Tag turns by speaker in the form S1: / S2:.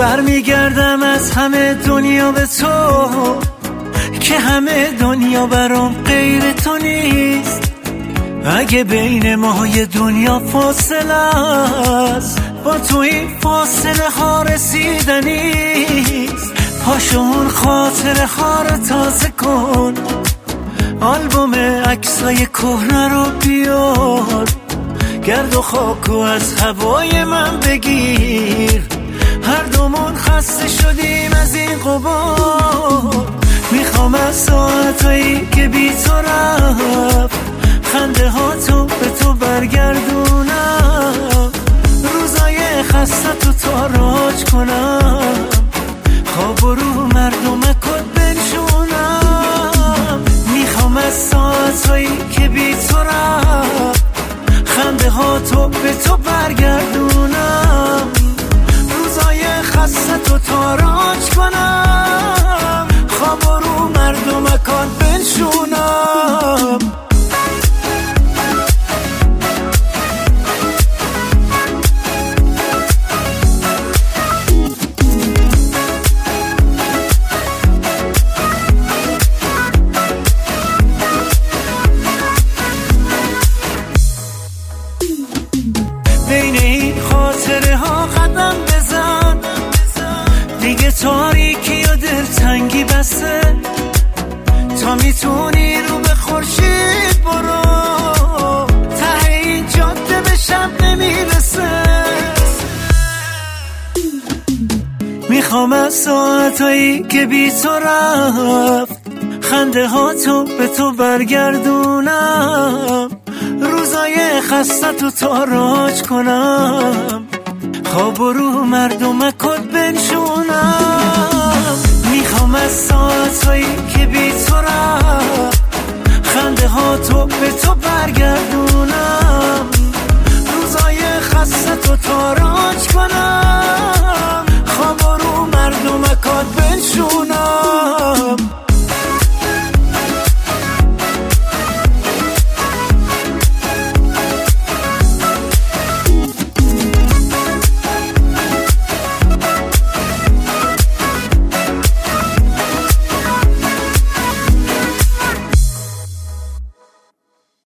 S1: برمیگردم از همه دنیا به تو که همه دنیا برام غیر تو نیست. اگه بین ما یه دنیا فاصله است با تو این فاصله ها رسیدنیست پاشو اون خاطره ها رو تازه کن آلبوم عکسای کهنه رو بیار. گرد و خاکو از هوای من بگیر. هر دومون خسته شدیم از این قبار. می‌خوام از ساعتایی که بی تو رفت خنده ها تو به تو برگردونم. روزای خسته تو تاراج کنم. خواب رو مردم کد بنشونم. می‌خوام از ساعتایی که بی تو رفت خنده ها تو به تو برگردونم. کن بنشونم. بزن. دیگه تاریکی و دلتنگی بسته. تا می‌تونی رو به خورشید برو. ته این جاده به شب نمی‌رسه. می‌خوام از ساعتایی که بی تو رفت خنده ها تو به تو برگردونم. روزای خسته تو تاراج کنم. خواب رو مردم کد بنشونم. ها تو به تو برگردونم. روزای خسته تو تاراج کنم.